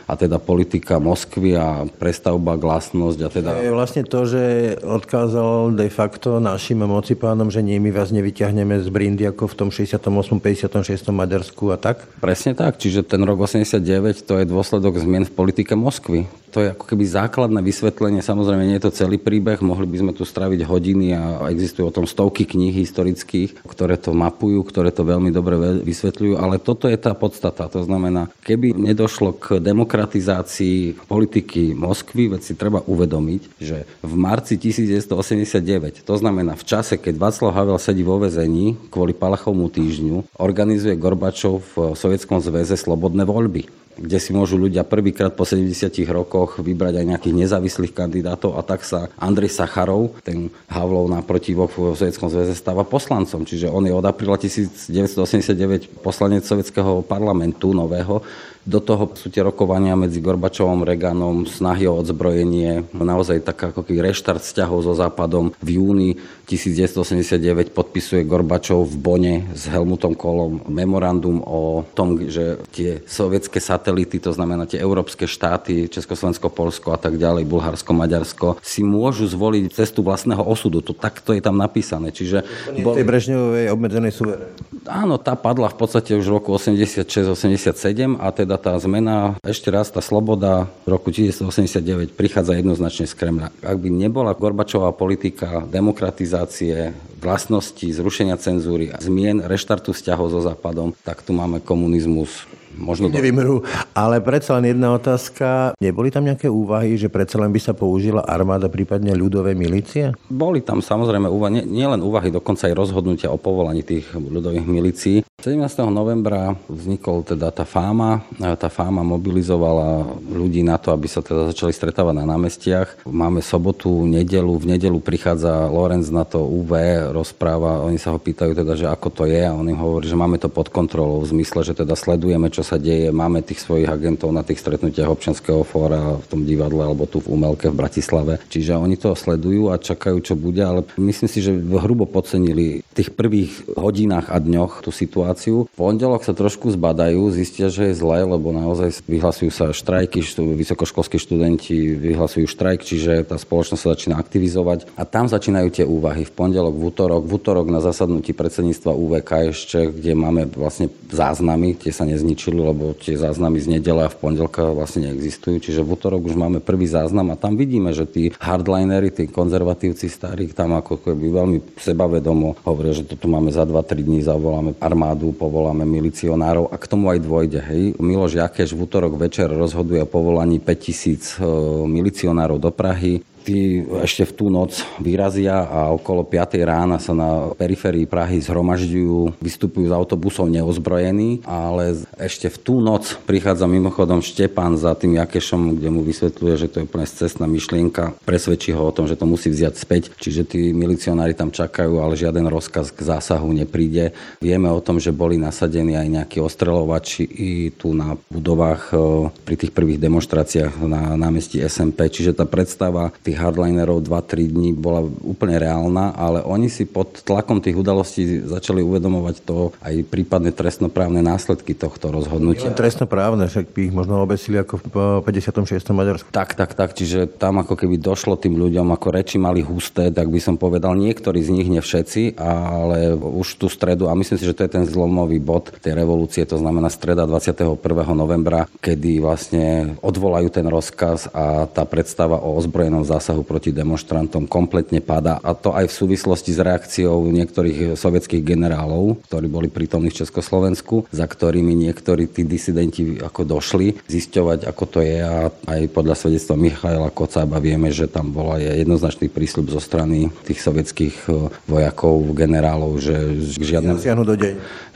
a teda politika Moskvy a prestavba, glasnosť a teda... Je vlastne to, že odkázal de facto našim pánom, že nie my vás nevyťahneme z brindy ako v tom 68. 56. Maďarsku a tak? Presne tak, čiže ten rok 89 to je dôsledok zmien v politike Moskvy. To je ako keby základné vysvetlenie, samozrejme nie je to celý príbeh, mohli by sme tu straviť hodiny a existujú o tom stovky kníh historických, ktoré to mapujú, ktoré to veľmi dobre vysvetľujú, ale toto je tá podstata. To znamená, keby nedošlo k demokratizácii politiky Moskvy, veď si treba uvedomiť, že v marci 1989, to znamená v čase, keď Václav Havel sedí vo vezení kvôli Palachovmu týždňu, organizuje Gorbačov v Sovietskom zväze slobodné voľby kde si môžu ľudia prvýkrát po 70 rokoch vybrať aj nejakých nezávislých kandidátov a tak sa Andrej Sacharov, ten Havlov naprotivok v Sovjetskom zväze, stáva poslancom. Čiže on je od apríla 1989 poslanec Sovietskeho parlamentu nového do toho sú tie rokovania medzi Gorbačovom, Reganom, snahy o odzbrojenie, naozaj tak ako keby reštart vzťahov so Západom. V júni 1989 podpisuje Gorbačov v Bone s Helmutom Kolom memorandum o tom, že tie sovietské satelity, to znamená tie európske štáty, Československo, Polsko a tak ďalej, Bulharsko, Maďarsko, si môžu zvoliť cestu vlastného osudu. To takto je tam napísané. Čiže bol... tej Brežňovej obmedzenej suverénnej. Áno, tá padla v podstate už v roku 86-87 a teda teda tá zmena, ešte raz tá sloboda v roku 1989 prichádza jednoznačne z Kremľa. Ak by nebola Gorbačová politika demokratizácie, vlastnosti, zrušenia cenzúry zmien, reštartu vzťahov so Západom, tak tu máme komunizmus možno... Nevymrú. Ale predsa len jedna otázka. Neboli tam nejaké úvahy, že predsa len by sa použila armáda, prípadne ľudové milície? Boli tam samozrejme úvahy, nielen úvahy, dokonca aj rozhodnutia o povolaní tých ľudových milícií. 17. novembra vznikol teda tá fáma. Tá fáma mobilizovala ľudí na to, aby sa teda začali stretávať na námestiach. Máme sobotu, nedelu. V nedelu prichádza Lorenz na to UV, rozpráva. Oni sa ho pýtajú teda, že ako to je a on im hovorí, že máme to pod kontrolou v zmysle, že teda sledujeme, čo čo sa deje. Máme tých svojich agentov na tých stretnutiach občanského fóra v tom divadle alebo tu v Umelke v Bratislave. Čiže oni to sledujú a čakajú, čo bude, ale myslím si, že hrubo podcenili v tých prvých hodinách a dňoch tú situáciu. V pondelok sa trošku zbadajú, zistia, že je zle, lebo naozaj vyhlasujú sa štrajky, vysokoškolskí študenti vyhlasujú štrajk, čiže tá spoločnosť sa začína aktivizovať a tam začínajú tie úvahy. V pondelok, v útorok, v útorok na zasadnutí predsedníctva UVK ešte, kde máme vlastne záznamy, tie sa nezničili zrušili, lebo tie záznamy z nedele a v pondelka vlastne neexistujú. Čiže v útorok už máme prvý záznam a tam vidíme, že tí hardlinery, tí konzervatívci starí, tam ako keby veľmi sebavedomo hovoria, že toto máme za 2-3 dní, zavoláme armádu, povoláme milicionárov a k tomu aj dôjde. Hej. Miloš Jakeš v útorok večer rozhoduje o povolaní 5000 e, milicionárov do Prahy tí ešte v tú noc vyrazia a okolo 5 rána sa na periférii Prahy zhromažďujú, vystupujú z autobusov neozbrojení, ale ešte v tú noc prichádza mimochodom Štepan za tým Jakešom, kde mu vysvetľuje, že to je úplne cestná myšlienka, presvedčí ho o tom, že to musí vziať späť, čiže tí milicionári tam čakajú, ale žiaden rozkaz k zásahu nepríde. Vieme o tom, že boli nasadení aj nejakí ostreľovači i tu na budovách e, pri tých prvých demonstráciách na námestí SMP, čiže tá predstava tých hardlinerov 2-3 dní bola úplne reálna, ale oni si pod tlakom tých udalostí začali uvedomovať to aj prípadne trestnoprávne následky tohto rozhodnutia. Trestnoprávne, však by ich možno obesili ako v 56. Maďarsku. Tak, tak, tak, čiže tam ako keby došlo tým ľuďom, ako reči mali husté, tak by som povedal, niektorí z nich, nie všetci, ale už tú stredu, a myslím si, že to je ten zlomový bod tej revolúcie, to znamená streda 21. novembra, kedy vlastne odvolajú ten rozkaz a tá predstava o ozbrojenom zásahu proti demonstrantom kompletne pada a to aj v súvislosti s reakciou niektorých sovietských generálov, ktorí boli prítomní v Československu, za ktorými niektorí tí disidenti ako došli zisťovať, ako to je a aj podľa svedectva Michaela Kocába vieme, že tam bola jednoznačný prísľub zo strany tých sovietských e, vojakov, generálov, že k žiadnemu,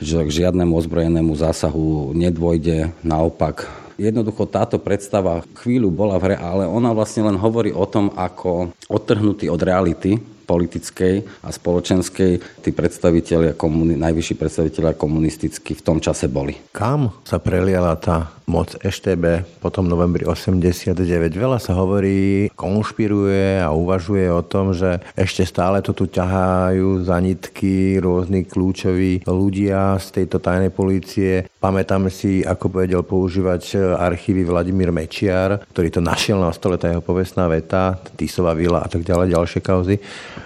že k žiadnemu ozbrojenému zásahu nedôjde, naopak Jednoducho táto predstava chvíľu bola v hre, ale ona vlastne len hovorí o tom, ako odtrhnutý od reality politickej a spoločenskej tí predstaviteľia, komuni- najvyšší predstaviteľia komunistickí v tom čase boli. Kam sa preliala tá moc EŠTB potom novembri 89? Veľa sa hovorí, konšpiruje a uvažuje o tom, že ešte stále to tu ťahajú za nitky rôzni kľúčoví ľudia z tejto tajnej policie. Pamätáme si, ako povedal používať archívy Vladimír Mečiar, ktorý to našiel na stole, tá jeho povestná veta, Tisová vila a tak ďalej, ďalšie kauzy.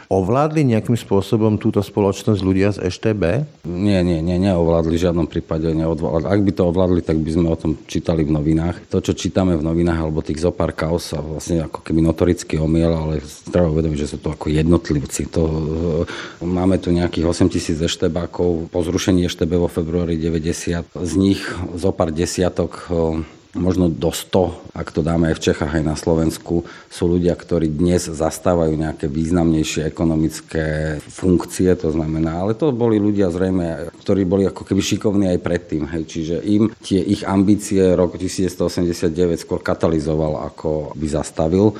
Ovládli nejakým spôsobom túto spoločnosť ľudia z EŠTB? Nie, nie, nie, neovládli v žiadnom prípade. Neodvládli. Ak by to ovládli, tak by sme o tom čítali v novinách. To, čo čítame v novinách, alebo tých zopár kaos, sa vlastne ako keby notoricky omiel, ale treba uvedomiť, že sú to ako jednotlivci. To, e, máme tu nejakých 8 tisíc eštebákov po zrušení EŠTB vo februári 90. Z nich zopár desiatok e, možno do 100, ak to dáme aj v Čechách, aj na Slovensku, sú ľudia, ktorí dnes zastávajú nejaké významnejšie ekonomické funkcie, to znamená, ale to boli ľudia zrejme, ktorí boli ako keby šikovní aj predtým, hej, čiže im tie ich ambície rok 1989 skôr katalizoval, ako by zastavil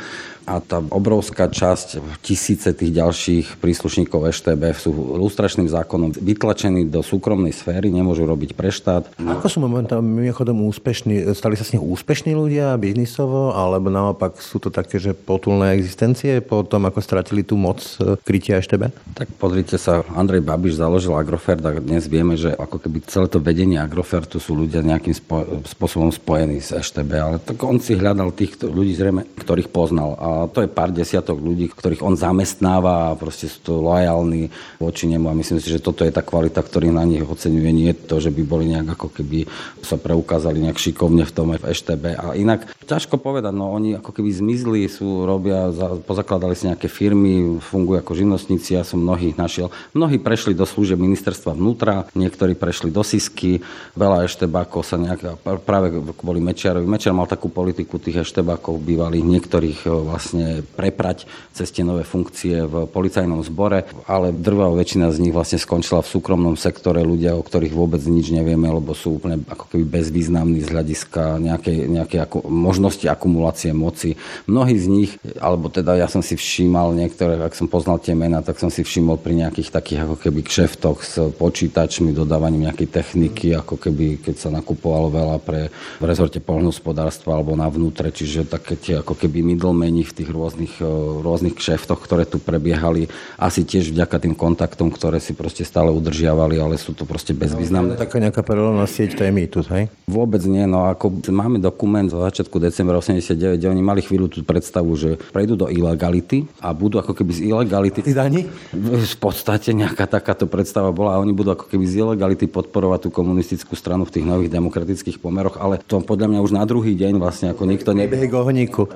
a tá obrovská časť, tisíce tých ďalších príslušníkov EŠTB sú lustračným zákonom vytlačení do súkromnej sféry, nemôžu robiť pre štát. Ako sú momentálne mimochodom úspešní? Stali sa s nich úspešní ľudia biznisovo, alebo naopak sú to také, že potulné existencie po tom, ako stratili tú moc e, krytia EŠTB? Tak pozrite sa, Andrej Babiš založil Agrofert a dnes vieme, že ako keby celé to vedenie Agrofertu sú ľudia nejakým spo- spôsobom spojení s EŠTB, ale tak on si hľadal tých ľudí zrejme, ktorých poznal. A to je pár desiatok ľudí, ktorých on zamestnáva a proste sú to lojálni voči nemu a myslím si, že toto je tá kvalita, ktorý na nich oceňuje. Nie to, že by boli nejak ako keby sa preukázali nejak šikovne v tom v EŠTB. A inak ťažko povedať, no oni ako keby zmizli, sú, robia, pozakladali si nejaké firmy, fungujú ako živnostníci, ja som mnohých našiel. Mnohí prešli do služieb ministerstva vnútra, niektorí prešli do SISky, veľa eštebákov sa nejak, práve kvôli Mečiarovi. Mečiar mal takú politiku tých eštebákov bývalých, niektorých vlastne vlastne preprať cez tie nové funkcie v policajnom zbore, ale drvá väčšina z nich vlastne skončila v súkromnom sektore, ľudia, o ktorých vôbec nič nevieme, lebo sú úplne ako keby bezvýznamní z hľadiska nejakej, nejakej ako, možnosti akumulácie moci. Mnohí z nich, alebo teda ja som si všímal niektoré, ak som poznal tie mená, tak som si všimol pri nejakých takých ako keby kšeftoch s počítačmi, dodávaním nejakej techniky, ako keby keď sa nakupovalo veľa pre v rezorte poľnohospodárstva alebo na vnútre, čiže také tie ako keby middlemeni v tých rôznych, e, rôznych kšeftoch, ktoré tu prebiehali, asi tiež vďaka tým kontaktom, ktoré si proste stále udržiavali, ale sú to proste bezvýznamné. No, taká nejaká paralelná sieť, to je mýtus, hej? Vôbec nie, no ako máme dokument zo začiatku decembra 89, kde oni mali chvíľu tú predstavu, že prejdú do ilegality a budú ako keby z ilegality... Daní? V podstate nejaká takáto predstava bola a oni budú ako keby z ilegality podporovať tú komunistickú stranu v tých nových demokratických pomeroch, ale to podľa mňa už na druhý deň vlastne ako nikto ne...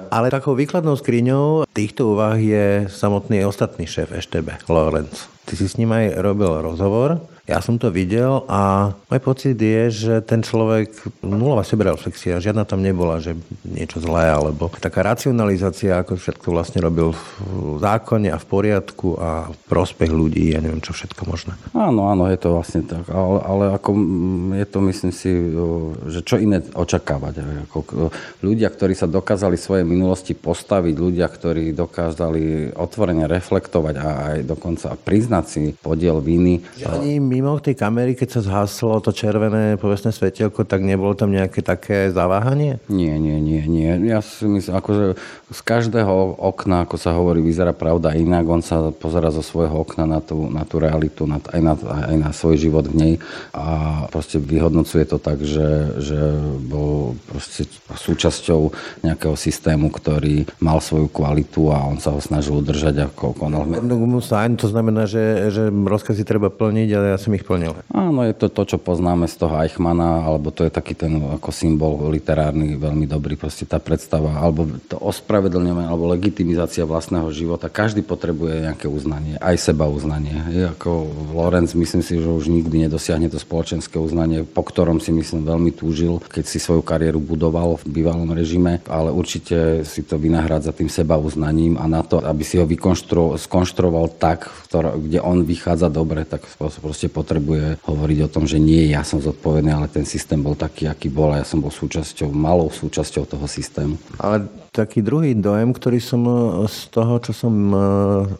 Ale takou výkladnou skriňou týchto úvah je samotný ostatný šéf EŠTB, Lorenz. Ty si s ním aj robil rozhovor ja som to videl a môj pocit je, že ten človek, nulová sebereflexia, žiadna tam nebola, že niečo zlé, alebo taká racionalizácia, ako všetko vlastne robil v zákone a v poriadku a v prospech ľudí, ja neviem, čo všetko možné. Áno, áno, je to vlastne tak, ale, ale ako je to, myslím si, že čo iné očakávať. Ako ľudia, ktorí sa dokázali svoje minulosti postaviť, ľudia, ktorí dokázali otvorene reflektovať a aj dokonca priznať si podiel viny. Že ani mimo tej kamery, keď sa zhaslo to červené povestné svetielko, tak nebolo tam nejaké také zaváhanie? Nie, nie, nie, nie. Ja si myslím, akože z každého okna, ako sa hovorí, vyzerá pravda inak. On sa pozera zo svojho okna na tú, na tú realitu, na, aj, na, aj na svoj život v nej a proste vyhodnocuje to tak, že, že bol proste súčasťou nejakého systému, ktorý mal svoju kvalitu a on sa ho snažil udržať ako konal. To znamená, že, že rozkazy treba plniť, ale ja som ich plnil. Áno, je to to, čo poznáme z toho Eichmana, alebo to je taký ten ako symbol literárny veľmi dobrý, proste tá predstava, alebo to ospravedlňovanie, alebo legitimizácia vlastného života. Každý potrebuje nejaké uznanie, aj seba uznanie. Je ako Lorenz, myslím si, že už nikdy nedosiahne to spoločenské uznanie, po ktorom si myslím veľmi túžil, keď si svoju kariéru budoval v bývalom režime, ale určite si to vynahrádza tým seba uznaním a na to, aby si ho skonštruoval tak, kde on vychádza dobre, tak proste potrebuje hovoriť o tom, že nie ja som zodpovedný, ale ten systém bol taký, aký bol a ja som bol súčasťou, malou súčasťou toho systému. Ale taký druhý dojem, ktorý som e, z toho, čo som e,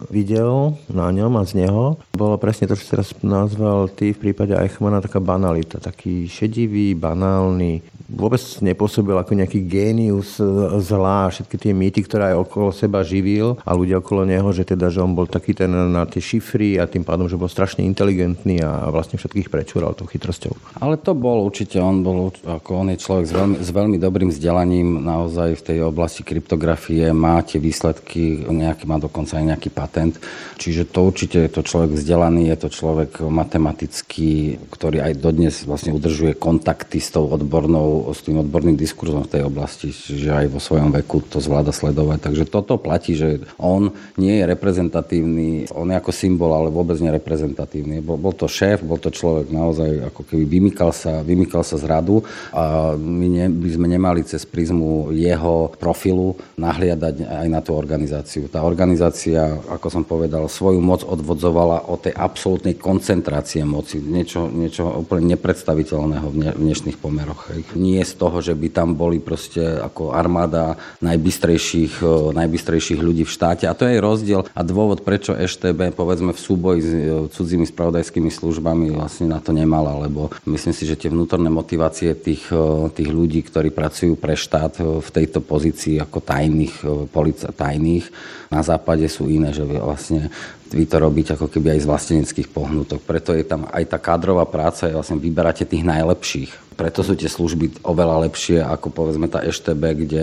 videl na ňom a z neho, bolo presne to, čo teraz nazval ty v prípade Eichmana, taká banalita, taký šedivý, banálny, vôbec nepôsobil ako nejaký génius e, zlá, všetky tie mýty, ktoré aj okolo seba živil a ľudia okolo neho, že teda, že on bol taký ten na tie šifry a tým pádom, že bol strašne inteligentný a vlastne všetkých prečúral tou chytrosťou. Ale to bol určite, on bol, ako on je človek s veľmi, s veľmi dobrým vzdelaním naozaj v tej oblasti kryptografie, má tie výsledky, nejaký, má dokonca aj nejaký patent. Čiže to určite je to človek vzdelaný, je to človek matematický, ktorý aj dodnes vlastne udržuje kontakty s tou odbornou, s tým odborným diskurzom v tej oblasti, čiže aj vo svojom veku to zvláda sledovať. Takže toto platí, že on nie je reprezentatívny, on je ako symbol, ale vôbec nereprezentatívny. Bol, bol to šéf, bol to človek naozaj ako keby vymykal sa, vymykal sa z radu a my ne, by sme nemali cez prízmu jeho profilu profilu nahliadať aj na tú organizáciu. Tá organizácia, ako som povedal, svoju moc odvodzovala od tej absolútnej koncentrácie moci. Niečo, niečo úplne nepredstaviteľného v dnešných pomeroch. Nie z toho, že by tam boli proste ako armáda najbystrejších, najbystrejších ľudí v štáte. A to je rozdiel a dôvod, prečo EŠTB, povedzme, v súboji s cudzími spravodajskými službami vlastne na to nemala, lebo myslím si, že tie vnútorné motivácie tých, tých ľudí, ktorí pracujú pre štát v tejto pozícii ako tajných, e, polica, tajných. Na západe sú iné, že vlastne vy to robíte ako keby aj z vlasteneckých pohnutok. Preto je tam aj tá kádrová práca, vlastne vyberáte tých najlepších. Preto sú tie služby oveľa lepšie ako povedzme tá EŠTB, kde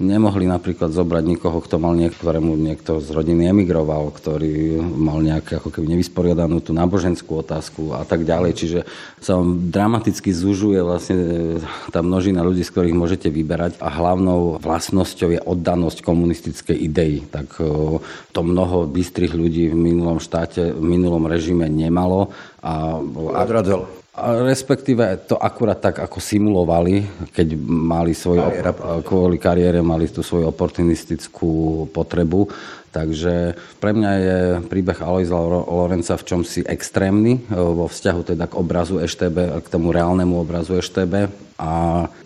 nemohli napríklad zobrať nikoho, kto mal niektorému niekto z rodiny emigroval, ktorý mal nejaké ako keby nevysporiadanú tú náboženskú otázku a tak ďalej. Čiže sa vám dramaticky zužuje vlastne tá množina ľudí, z ktorých môžete vyberať a hlavnou vlastnosťou je oddanosť komunistickej idei. Tak to mnoho bystrých ľudí v minulom štáte, v minulom režime nemalo a, a Respektíve to akurát tak, ako simulovali, keď mali svoju, kvôli kariére mali tú svoju oportunistickú potrebu. Takže pre mňa je príbeh Aloisa Lorenca v čomsi extrémny e, vo vzťahu teda k obrazu EŠTB, k tomu reálnemu obrazu EŠTB. A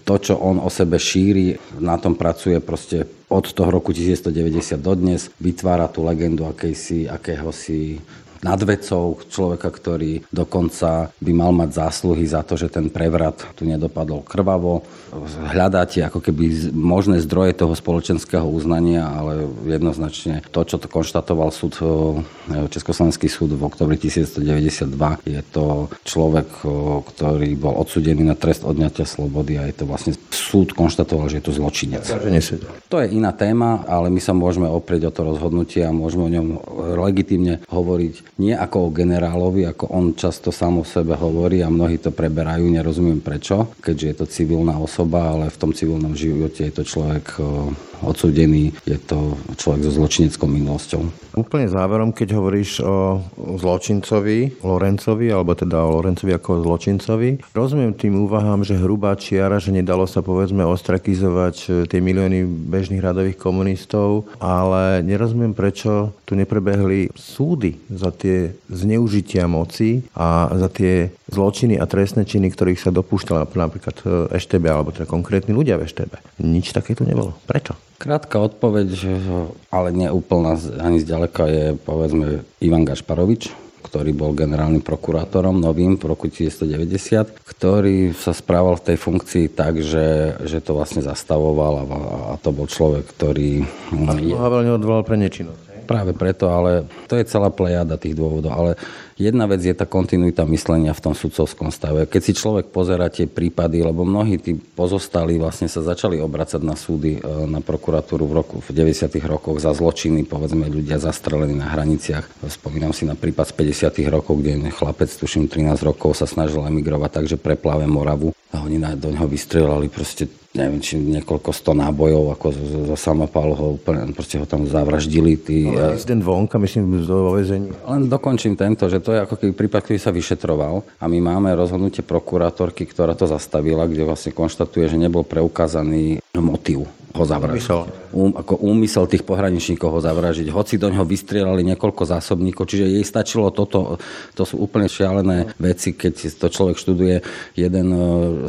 to, čo on o sebe šíri, na tom pracuje proste od toho roku 1990 dodnes, vytvára tú legendu akejsi, akéhosi nad vecou človeka, ktorý dokonca by mal mať zásluhy za to, že ten prevrat tu nedopadol krvavo. Hľadáte ako keby možné zdroje toho spoločenského uznania, ale jednoznačne to, čo to konštatoval súd, e, Československý súd v oktobri 1992, je to človek, e, ktorý bol odsudený na trest odňatia slobody a je to vlastne súd konštatoval, že je to zločinec. To je iná téma, ale my sa môžeme oprieť o to rozhodnutie a môžeme o ňom legitimne hovoriť nie ako o generálovi, ako on často sám o sebe hovorí a mnohí to preberajú, nerozumiem prečo, keďže je to civilná osoba, ale v tom civilnom živote je to človek odsúdený, je to človek so zločineckou minulosťou. Úplne záverom, keď hovoríš o zločincovi, Lorencovi, alebo teda o Lorencovi ako zločincovi, rozumiem tým úvahám, že hrubá čiara, že nedalo sa povedzme ostrakizovať e, tie milióny bežných radových komunistov, ale nerozumiem, prečo tu neprebehli súdy za tie zneužitia moci a za tie zločiny a trestné činy, ktorých sa dopúšťala napríklad EŠTB alebo teda konkrétni ľudia v EŠTB. Nič také tu nebolo. Prečo? Krátka odpoveď, ale nie úplná ani zďaleka, je povedzme Ivan Gašparovič, ktorý bol generálnym prokurátorom novým v roku 1990, ktorý sa správal v tej funkcii tak, že, že to vlastne zastavoval a, a to bol človek, ktorý... Havel neodvolal pre nečinnosť. Práve preto, ale to je celá plejada tých dôvodov. Ale Jedna vec je tá kontinuita myslenia v tom sudcovskom stave. Keď si človek pozera tie prípady, lebo mnohí tí pozostali vlastne sa začali obracať na súdy, e, na prokuratúru v roku v 90. rokoch za zločiny, povedzme ľudia zastrelení na hraniciach. Spomínam si na prípad z 50. rokov, kde chlapec, tuším 13 rokov, sa snažil emigrovať tak, že preplave Moravu a oni do neho vystrelali proste neviem, či niekoľko sto nábojov, ako zo samopálu ho úplne, proste ho tam zavraždili. Tí, Ale incident vonka, myslím, vo vezení. Len dokončím tento, že to je ako keby prípad, ktorý sa vyšetroval a my máme rozhodnutie prokurátorky, ktorá to zastavila, kde vlastne konštatuje, že nebol preukázaný motív ho zavražiť. Um, ako úmysel tých pohraničníkov ho zavražiť. Hoci do ňoho vystrieľali niekoľko zásobníkov, čiže jej stačilo toto. To sú úplne šialené veci, keď to človek študuje. Jeden e,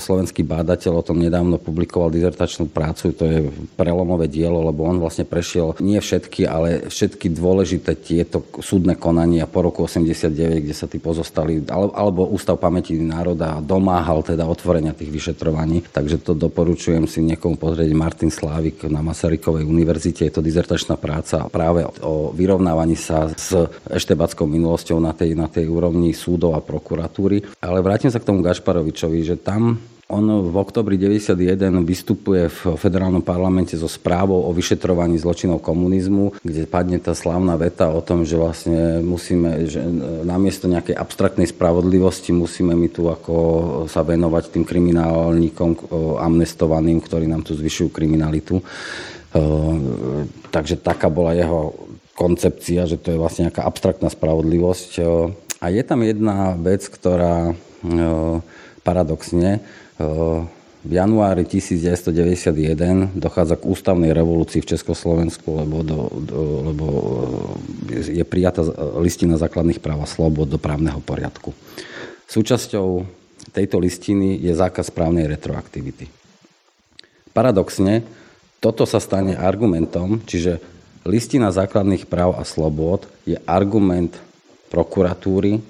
slovenský bádateľ o tom nedávno publikoval dizertačnú prácu, to je prelomové dielo, lebo on vlastne prešiel nie všetky, ale všetky dôležité tieto súdne konania po roku 89, kde sa tí pozostali, alebo Ústav pamäti národa domáhal teda otvorenia tých vyšetrovaní. Takže to doporučujem si niekomu pozrieť Martin Slá Slávik na Masarykovej univerzite. Je to dizertačná práca práve o vyrovnávaní sa s eštebackou minulosťou na tej, na tej úrovni súdov a prokuratúry. Ale vrátim sa k tomu Gašparovičovi, že tam on v oktobri 91 vystupuje v federálnom parlamente so správou o vyšetrovaní zločinov komunizmu, kde padne tá slávna veta o tom, že vlastne musíme, že namiesto nejakej abstraktnej spravodlivosti musíme my tu ako sa venovať tým kriminálnikom amnestovaným, ktorí nám tu zvyšujú kriminalitu. Takže taká bola jeho koncepcia, že to je vlastne nejaká abstraktná spravodlivosť. A je tam jedna vec, ktorá paradoxne v januári 1991 dochádza k ústavnej revolúcii v Československu, lebo, do, do, lebo je prijatá listina základných práv a slobod do právneho poriadku. Súčasťou tejto listiny je zákaz právnej retroaktivity. Paradoxne, toto sa stane argumentom, čiže listina základných práv a slobod je argument prokuratúry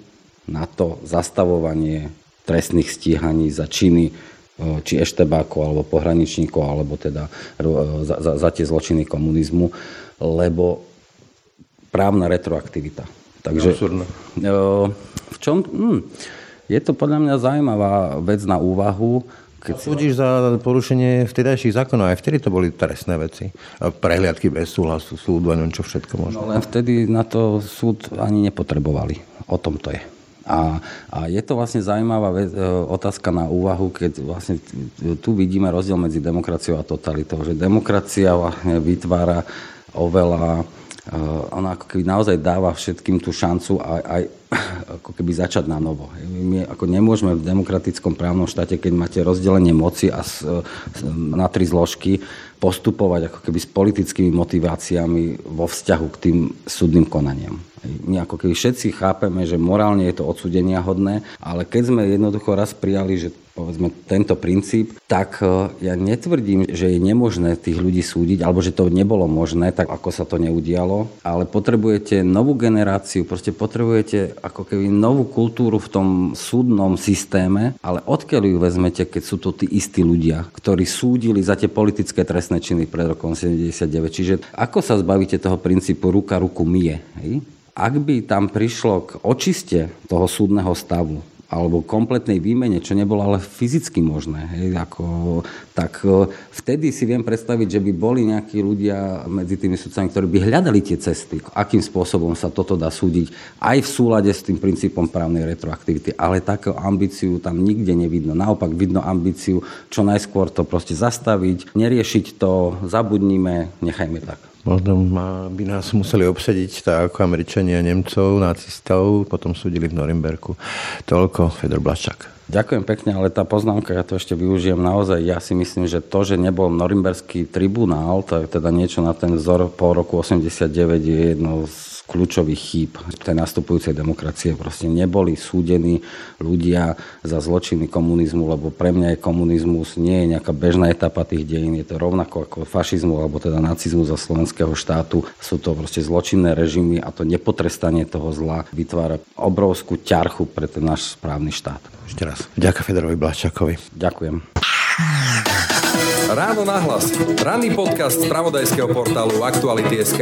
na to zastavovanie trestných stíhaní za činy či eštebákov, alebo pohraničníkov, alebo teda za, za, za tie zločiny komunizmu, lebo právna retroaktivita. Takže v čom... Hm, je to podľa mňa zaujímavá vec na úvahu. Keď súdiš za porušenie vtedajších zákonov, aj vtedy to boli trestné veci. Prehliadky bez súhlasu súdu a čo všetko možno. No len vtedy na to súd ani nepotrebovali. O tom to je. A, a je to vlastne zaujímavá vec, e, otázka na úvahu, keď vlastne tu vidíme rozdiel medzi demokraciou a totalitou. Že demokracia vlastne vytvára oveľa ona ako keby naozaj dáva všetkým tú šancu aj, aj ako keby začať na novo. My ako nemôžeme v demokratickom právnom štáte, keď máte rozdelenie moci a s, na tri zložky, postupovať ako keby s politickými motiváciami vo vzťahu k tým súdnym konaniam. My ako keby všetci chápeme, že morálne je to odsudenia hodné, ale keď sme jednoducho raz prijali, že povedzme tento princíp, tak e, ja netvrdím, že je nemožné tých ľudí súdiť, alebo že to nebolo možné, tak ako sa to neudialo, ale potrebujete novú generáciu, proste potrebujete ako keby novú kultúru v tom súdnom systéme, ale odkiaľ ju vezmete, keď sú to tí istí ľudia, ktorí súdili za tie politické trestné činy pred rokom 79. Čiže ako sa zbavíte toho princípu ruka ruku mie? Hej? Ak by tam prišlo k očiste toho súdneho stavu, alebo kompletnej výmene, čo nebolo ale fyzicky možné. Hej, ako, tak e, vtedy si viem predstaviť, že by boli nejakí ľudia medzi tými sudcami, ktorí by hľadali tie cesty, akým spôsobom sa toto dá súdiť, aj v súlade s tým princípom právnej retroaktivity. Ale takú ambíciu tam nikde nevidno. Naopak vidno ambíciu čo najskôr to proste zastaviť, neriešiť to, zabudnime, nechajme tak. Možno by nás museli obsadiť tak ako Američania Nemcov, nacistov, potom súdili v Norimberku. Toľko, Fedor Blaščák. Ďakujem pekne, ale tá poznámka, ja to ešte využijem naozaj. Ja si myslím, že to, že nebol Norimberský tribunál, to je teda niečo na ten vzor po roku 89 je jedno z kľúčových chýb tej nastupujúcej demokracie. Proste neboli súdení ľudia za zločiny komunizmu, lebo pre mňa je komunizmus nie je nejaká bežná etapa tých dejín, je to rovnako ako fašizmu alebo teda nacizmu za slovenského štátu. Sú to proste zločinné režimy a to nepotrestanie toho zla vytvára obrovskú ťarchu pre ten náš správny štát. Ešte raz. Ďakujem Federovi Blaščakovi. Ďakujem. Ráno nahlas. Ranný podcast z pravodajského portálu Aktuality.sk.